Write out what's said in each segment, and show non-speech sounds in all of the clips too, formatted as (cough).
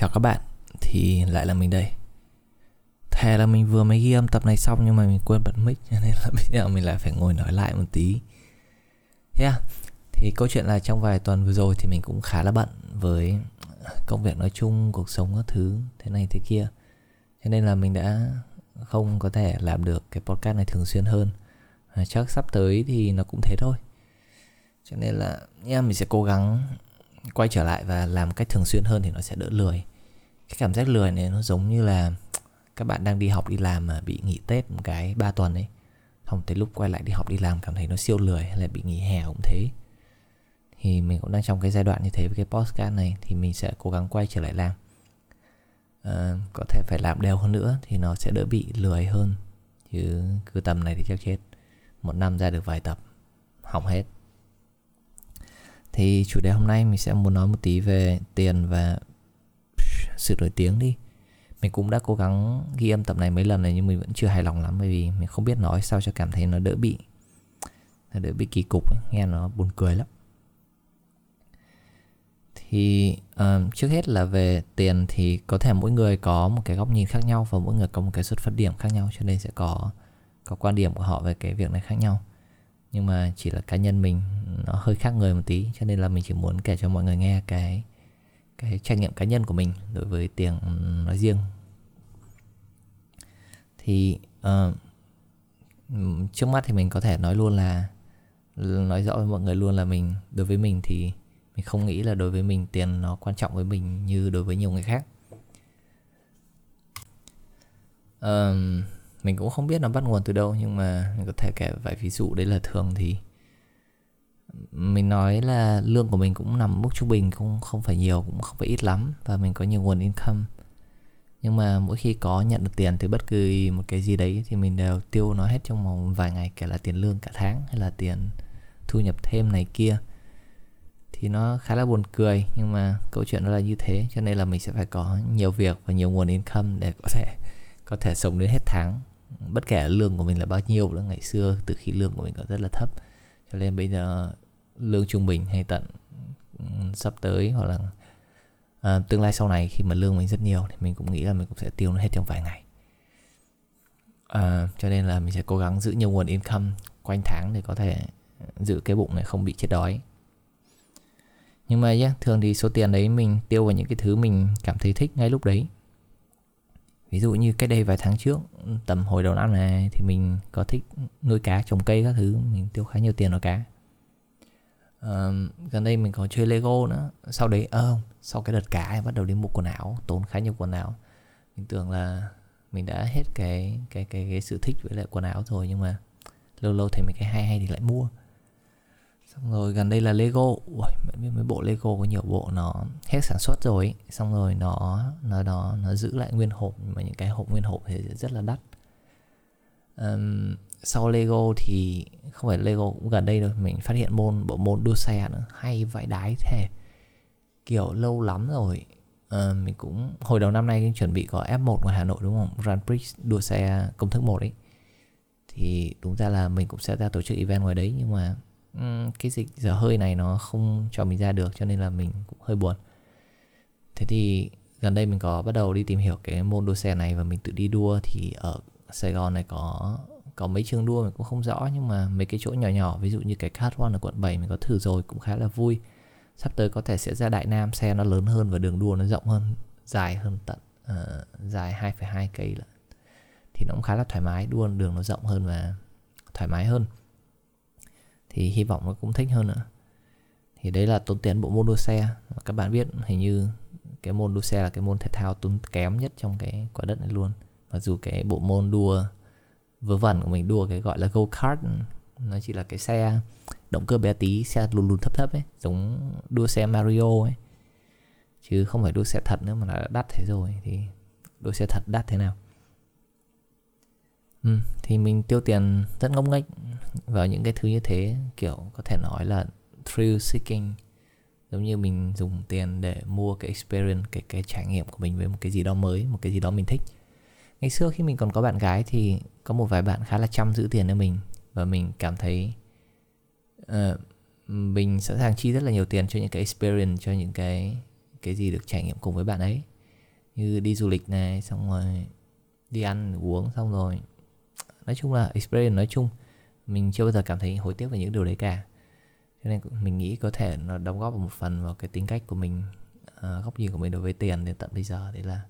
Chào các bạn, thì lại là mình đây. Thề là mình vừa mới ghi âm tập này xong nhưng mà mình quên bật mic Cho nên là (laughs) bây giờ mình lại phải ngồi nói lại một tí. Yeah, thì câu chuyện là trong vài tuần vừa rồi thì mình cũng khá là bận với công việc nói chung, cuộc sống các thứ, thế này thế kia. Cho nên là mình đã không có thể làm được cái podcast này thường xuyên hơn. Chắc sắp tới thì nó cũng thế thôi. Cho nên là yeah, mình sẽ cố gắng quay trở lại và làm cách thường xuyên hơn thì nó sẽ đỡ lười. Cái cảm giác lười này nó giống như là các bạn đang đi học đi làm mà bị nghỉ tết một cái 3 tuần ấy. Không tới lúc quay lại đi học đi làm cảm thấy nó siêu lười hay là bị nghỉ hè cũng thế. Thì mình cũng đang trong cái giai đoạn như thế với cái podcast này thì mình sẽ cố gắng quay trở lại làm. À, có thể phải làm đều hơn nữa thì nó sẽ đỡ bị lười hơn. Chứ cứ tầm này thì chắc chết. Một năm ra được vài tập hỏng hết thì chủ đề hôm nay mình sẽ muốn nói một tí về tiền và sự nổi tiếng đi mình cũng đã cố gắng ghi âm tập này mấy lần này nhưng mình vẫn chưa hài lòng lắm bởi vì mình không biết nói sao cho cảm thấy nó đỡ bị nó đỡ bị kỳ cục ấy. nghe nó buồn cười lắm thì uh, trước hết là về tiền thì có thể mỗi người có một cái góc nhìn khác nhau và mỗi người có một cái xuất phát điểm khác nhau cho nên sẽ có có quan điểm của họ về cái việc này khác nhau nhưng mà chỉ là cá nhân mình nó hơi khác người một tí cho nên là mình chỉ muốn kể cho mọi người nghe cái cái trải nghiệm cá nhân của mình đối với tiền nói riêng. Thì uh, trước mắt thì mình có thể nói luôn là nói rõ với mọi người luôn là mình đối với mình thì mình không nghĩ là đối với mình tiền nó quan trọng với mình như đối với nhiều người khác. Uh, mình cũng không biết nó bắt nguồn từ đâu, nhưng mà mình có thể kể vài ví dụ đấy là thường thì mình nói là lương của mình cũng nằm mức trung bình, cũng không phải nhiều, cũng không phải ít lắm, và mình có nhiều nguồn income. Nhưng mà mỗi khi có nhận được tiền từ bất cứ một cái gì đấy thì mình đều tiêu nó hết trong vòng vài ngày, kể là tiền lương cả tháng hay là tiền thu nhập thêm này kia. Thì nó khá là buồn cười, nhưng mà câu chuyện nó là như thế, cho nên là mình sẽ phải có nhiều việc và nhiều nguồn income để có thể có thể sống đến hết tháng bất kể lương của mình là bao nhiêu nữa ngày xưa từ khi lương của mình còn rất là thấp cho nên bây giờ lương trung bình hay tận sắp tới hoặc là à, tương lai sau này khi mà lương mình rất nhiều thì mình cũng nghĩ là mình cũng sẽ tiêu nó hết trong vài ngày. À, cho nên là mình sẽ cố gắng giữ nhiều nguồn income quanh tháng để có thể giữ cái bụng này không bị chết đói. Nhưng mà yeah, thường thì số tiền đấy mình tiêu vào những cái thứ mình cảm thấy thích ngay lúc đấy ví dụ như cách đây vài tháng trước tầm hồi đầu năm này thì mình có thích nuôi cá trồng cây các thứ mình tiêu khá nhiều tiền vào cá. Uh, gần đây mình có chơi lego nữa. Sau đấy ơ không sau cái đợt cá bắt đầu đi mua quần áo tốn khá nhiều quần áo. Mình tưởng là mình đã hết cái cái cái cái sự thích với lại quần áo rồi nhưng mà lâu lâu thấy mấy cái hay hay thì lại mua xong rồi gần đây là lego. Ui mấy, mấy bộ lego có nhiều bộ nó hết sản xuất rồi ấy. xong rồi nó nó nó nó giữ lại nguyên hộp mà những cái hộp nguyên hộp thì rất là đắt. Um, sau lego thì không phải lego cũng gần đây rồi mình phát hiện môn bộ môn đua xe nữa hay vãi đái thế. Kiểu lâu lắm rồi uh, mình cũng hồi đầu năm nay chuẩn bị có F1 ngoài Hà Nội đúng không? Grand Prix đua xe công thức một ấy. Thì đúng ra là mình cũng sẽ ra tổ chức event ngoài đấy nhưng mà cái dịch dở hơi này nó không cho mình ra được cho nên là mình cũng hơi buồn. Thế thì gần đây mình có bắt đầu đi tìm hiểu cái môn đua xe này và mình tự đi đua thì ở Sài Gòn này có có mấy trường đua mình cũng không rõ nhưng mà mấy cái chỗ nhỏ nhỏ ví dụ như cái Cat One ở quận 7 mình có thử rồi cũng khá là vui. Sắp tới có thể sẽ ra Đại Nam xe nó lớn hơn và đường đua nó rộng hơn dài hơn tận uh, dài 2,2 cây là thì nó cũng khá là thoải mái đua đường nó rộng hơn và thoải mái hơn thì hy vọng nó cũng thích hơn nữa thì đấy là tốn tiền bộ môn đua xe. Các bạn biết, hình như cái môn đua xe là cái môn thể thao tốn kém nhất trong cái quả đất này luôn. Mặc dù cái bộ môn đua vớ vẩn của mình đua cái gọi là go kart, nó chỉ là cái xe động cơ bé tí, xe lùn lùn thấp thấp ấy, giống đua xe Mario ấy. Chứ không phải đua xe thật nữa mà là đắt thế rồi. Thì đua xe thật đắt thế nào? Ừ, thì mình tiêu tiền rất ngốc nghếch vào những cái thứ như thế kiểu có thể nói là thrill seeking. Giống như mình dùng tiền để mua cái experience cái cái trải nghiệm của mình với một cái gì đó mới một cái gì đó mình thích. Ngày xưa khi mình còn có bạn gái thì có một vài bạn khá là chăm giữ tiền cho mình và mình cảm thấy uh, mình sẵn sàng chi rất là nhiều tiền cho những cái experience cho những cái cái gì được trải nghiệm cùng với bạn ấy. Như đi du lịch này xong rồi đi ăn uống xong rồi nói chung là experience nói chung mình chưa bao giờ cảm thấy hối tiếc về những điều đấy cả. Cho nên mình nghĩ có thể nó đóng góp một phần vào cái tính cách của mình uh, góc nhìn của mình đối với tiền đến tận bây giờ. Đấy là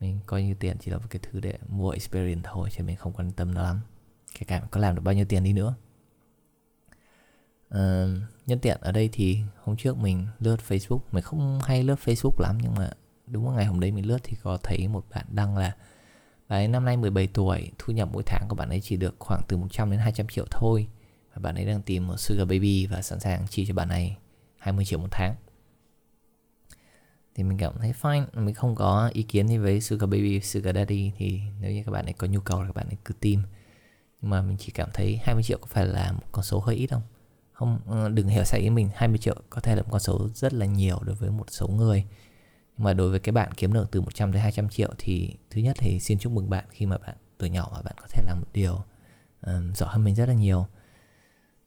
mình coi như tiền chỉ là một cái thứ để mua experience thôi chứ mình không quan tâm nó lắm. Kể cả có làm được bao nhiêu tiền đi nữa. Uh, nhân tiện ở đây thì hôm trước mình lướt Facebook. Mình không hay lướt Facebook lắm nhưng mà đúng một ngày hôm đấy mình lướt thì có thấy một bạn đăng là và năm nay 17 tuổi, thu nhập mỗi tháng của bạn ấy chỉ được khoảng từ 100 đến 200 triệu thôi. Và bạn ấy đang tìm một sugar baby và sẵn sàng chi cho bạn này 20 triệu một tháng. Thì mình cảm thấy fine, mình không có ý kiến gì với sugar baby, sugar daddy. Thì nếu như các bạn ấy có nhu cầu thì các bạn ấy cứ tìm. Nhưng mà mình chỉ cảm thấy 20 triệu có phải là một con số hơi ít không? Không ờ, đừng hiểu sai ý mình 20 triệu có thể là một con số rất là nhiều đối với một số người mà đối với cái bạn kiếm được từ 100 đến 200 triệu thì thứ nhất thì xin chúc mừng bạn khi mà bạn tuổi nhỏ mà bạn có thể làm một điều um, giỏi hơn mình rất là nhiều.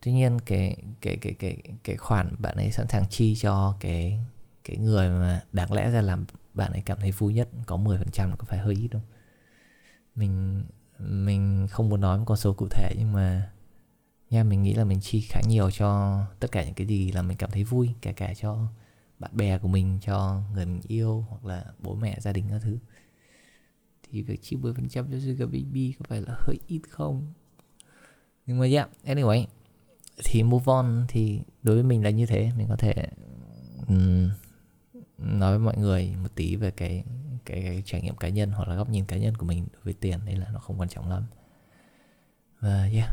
Tuy nhiên cái cái cái cái cái khoản bạn ấy sẵn sàng chi cho cái cái người mà đáng lẽ ra làm bạn ấy cảm thấy vui nhất có 10% có phải hơi ít không mình mình không muốn nói một con số cụ thể nhưng mà nha mình nghĩ là mình chi khá nhiều cho tất cả những cái gì là mình cảm thấy vui kể cả cho bạn bè của mình cho người mình yêu hoặc là bố mẹ gia đình các thứ. Thì việc chi 10% cho Sugar Baby có phải là hơi ít không? Nhưng mà yeah anyway thì move on thì đối với mình là như thế. Mình có thể um, nói với mọi người một tí về cái, cái cái trải nghiệm cá nhân hoặc là góc nhìn cá nhân của mình đối với tiền đây là nó không quan trọng lắm. Và yeah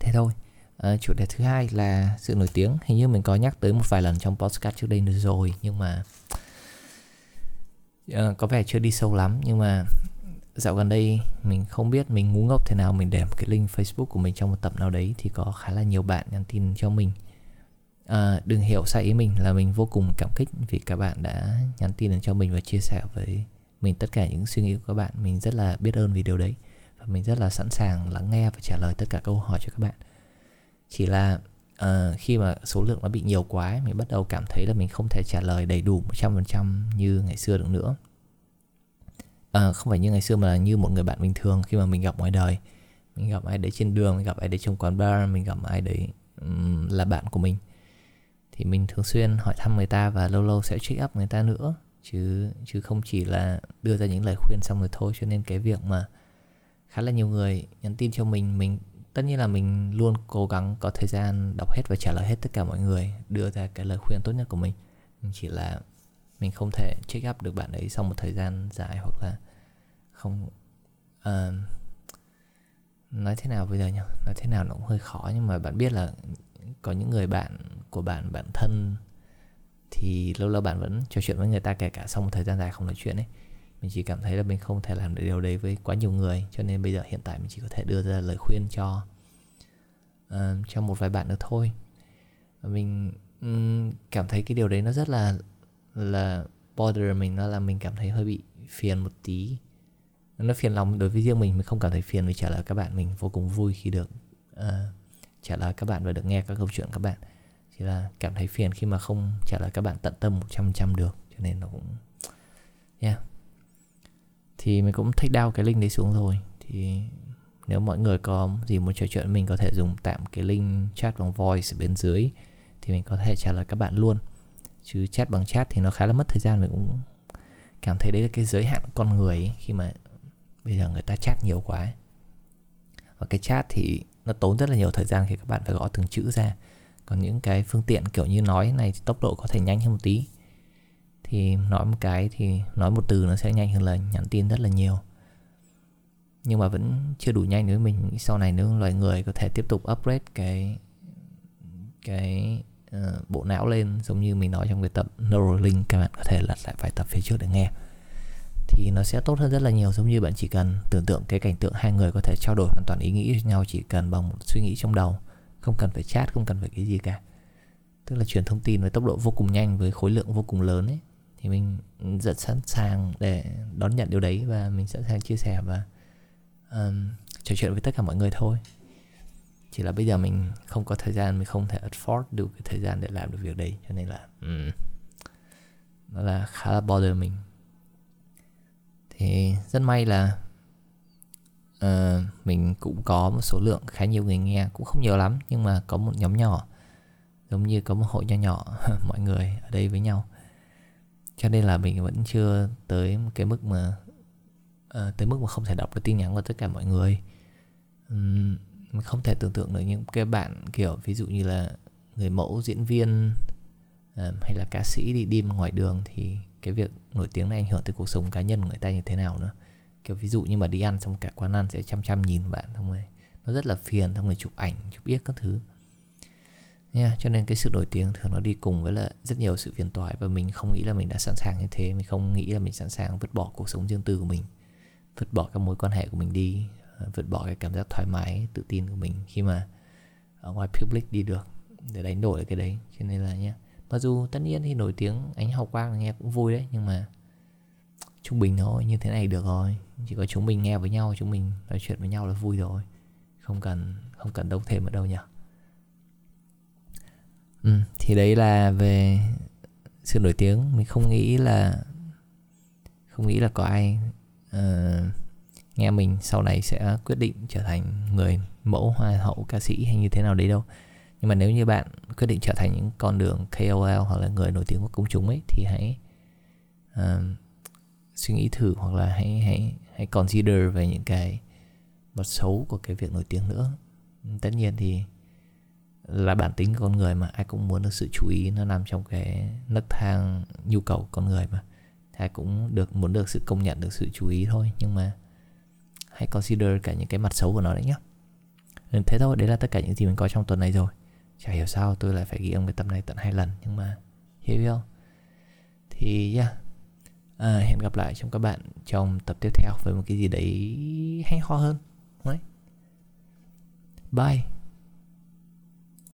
thế thôi à, chủ đề thứ hai là sự nổi tiếng. Hình như mình có nhắc tới một vài lần trong podcast trước đây rồi nhưng mà uh, có vẻ chưa đi sâu lắm. Nhưng mà dạo gần đây mình không biết mình ngu ngốc thế nào mình để một cái link Facebook của mình trong một tập nào đấy thì có khá là nhiều bạn nhắn tin cho mình. À, đừng hiểu sai ý mình là mình vô cùng cảm kích vì các bạn đã nhắn tin đến cho mình và chia sẻ với mình tất cả những suy nghĩ của các bạn. Mình rất là biết ơn vì điều đấy và mình rất là sẵn sàng lắng nghe và trả lời tất cả câu hỏi cho các bạn chỉ là uh, khi mà số lượng nó bị nhiều quá mình bắt đầu cảm thấy là mình không thể trả lời đầy đủ 100% như ngày xưa được nữa. Uh, không phải như ngày xưa mà là như một người bạn bình thường khi mà mình gặp ngoài đời. Mình gặp ai đấy trên đường mình gặp ai đấy trong quán bar mình gặp ai đấy um, là bạn của mình. Thì mình thường xuyên hỏi thăm người ta và lâu lâu sẽ check up người ta nữa. Chứ chứ không chỉ là đưa ra những lời khuyên xong rồi thôi. Cho nên cái việc mà khá là nhiều người nhắn tin cho mình mình tất nhiên là mình luôn cố gắng có thời gian đọc hết và trả lời hết tất cả mọi người đưa ra cái lời khuyên tốt nhất của mình. Chỉ là mình không thể check up được bạn ấy sau một thời gian dài hoặc là không uh, nói thế nào bây giờ nhỉ? Nói thế nào nó cũng hơi khó nhưng mà bạn biết là có những người bạn của bạn bạn thân thì lâu lâu bạn vẫn trò chuyện với người ta kể cả sau một thời gian dài không nói chuyện ấy mình chỉ cảm thấy là mình không thể làm được điều đấy với quá nhiều người cho nên bây giờ hiện tại mình chỉ có thể đưa ra lời khuyên cho uh, cho một vài bạn nữa thôi. Và mình um, cảm thấy cái điều đấy nó rất là là bother mình nó là mình cảm thấy hơi bị phiền một tí. Nó phiền lòng đối với riêng mình mình không cảm thấy phiền vì trả lời các bạn mình vô cùng vui khi được ờ, uh, trả lời các bạn và được nghe các câu chuyện các bạn. Chỉ là cảm thấy phiền khi mà không trả lời các bạn tận tâm 100% được cho nên nó cũng yeah thì mình cũng take down cái link đấy xuống rồi. Thì nếu mọi người có gì muốn trò chuyện mình có thể dùng tạm cái link chat bằng voice bên dưới thì mình có thể trả lời các bạn luôn. Chứ chat bằng chat thì nó khá là mất thời gian. Mình cũng cảm thấy đấy là cái giới hạn con người ấy, khi mà bây giờ người ta chat nhiều quá ấy. và cái chat thì nó tốn rất là nhiều thời gian khi các bạn phải gõ từng chữ ra. Còn những cái phương tiện kiểu như nói này thì tốc độ có thể nhanh hơn một tí thì nói một cái thì nói một từ nó sẽ nhanh hơn là nhắn tin rất là nhiều. Nhưng mà vẫn chưa đủ nhanh nếu mình sau này nếu loài người có thể tiếp tục upgrade cái cái uh, bộ não lên giống như mình nói trong cái tập Neuralink các bạn có thể lật lại vài tập phía trước để nghe thì nó sẽ tốt hơn rất là nhiều giống như bạn chỉ cần tưởng tượng cái cảnh tượng hai người có thể trao đổi hoàn toàn ý nghĩ với nhau chỉ cần bằng một suy nghĩ trong đầu không cần phải chat không cần phải cái gì cả. Tức là truyền thông tin với tốc độ vô cùng nhanh với khối lượng vô cùng lớn ấy thì mình rất sẵn sàng để đón nhận điều đấy và mình sẵn sàng chia sẻ và um, trò chuyện với tất cả mọi người thôi. Chỉ là bây giờ mình không có thời gian mình không thể afford được cái thời gian để làm được việc đấy cho nên là um, nó là khá là bother mình. Thì rất may là uh, mình cũng có một số lượng khá nhiều người nghe cũng không nhiều lắm nhưng mà có một nhóm nhỏ giống như có một hội nho nhỏ (laughs) mọi người ở đây với nhau cho nên là mình vẫn chưa tới một cái mức mà uh, tới mức mà không thể đọc được tin nhắn của tất cả mọi người. Um, mình không thể tưởng tượng được những cái bạn kiểu ví dụ như là người mẫu diễn viên uh, hay là ca sĩ đi đi ngoài đường thì cái việc nổi tiếng này ảnh hưởng tới cuộc sống cá nhân của người ta như thế nào nữa. Kiểu ví dụ như mà đi ăn xong cả quán ăn sẽ chăm chăm nhìn bạn xong rồi nó rất là phiền xong rồi chụp ảnh chụp biết các thứ yeah, cho nên cái sự nổi tiếng thường nó đi cùng với là rất nhiều sự phiền toái và mình không nghĩ là mình đã sẵn sàng như thế. Mình không nghĩ là mình sẵn sàng vứt bỏ cuộc sống riêng tư của mình vứt bỏ các mối quan hệ của mình đi ờ, vứt bỏ cái cảm giác thoải mái tự tin của mình khi mà ở ngoài public đi được để đánh đổi cái đấy. Cho nên là nhé mặc dù tất nhiên thì nổi tiếng ánh hào quang nghe cũng vui đấy nhưng mà trung bình thôi như thế này được rồi. Chỉ có chúng mình nghe với nhau chúng mình nói chuyện với nhau là vui rồi. Không cần không cần đâu thêm ở đâu nhỉ ừ, thì đấy là về sự nổi tiếng. Mình không nghĩ là không nghĩ là có ai uh, nghe mình sau này sẽ quyết định trở thành người mẫu hoa hậu ca sĩ hay như thế nào đấy đâu. Nhưng mà nếu như bạn quyết định trở thành những con đường KOL hoặc là người nổi tiếng của công chúng ấy thì hãy uh, suy nghĩ thử hoặc là hãy hãy hãy consider về những cái mặt xấu của cái việc nổi tiếng nữa. Tất nhiên thì là bản tính con người mà ai cũng muốn được sự chú ý nó nằm trong cái nấc thang nhu cầu con người mà. Ai cũng được muốn được sự công nhận được sự chú ý thôi nhưng mà hãy consider cả những cái mặt xấu của nó đấy nhá. Ừ, thế thôi đấy là tất cả những gì mình có trong tuần này rồi. Chả hiểu sao tôi lại phải ghi âm cái tập này tận hai lần nhưng mà hiểu không thì yeah à, hẹn gặp lại trong các bạn trong tập tiếp theo với một cái gì đấy hay ho hơn đấy bye.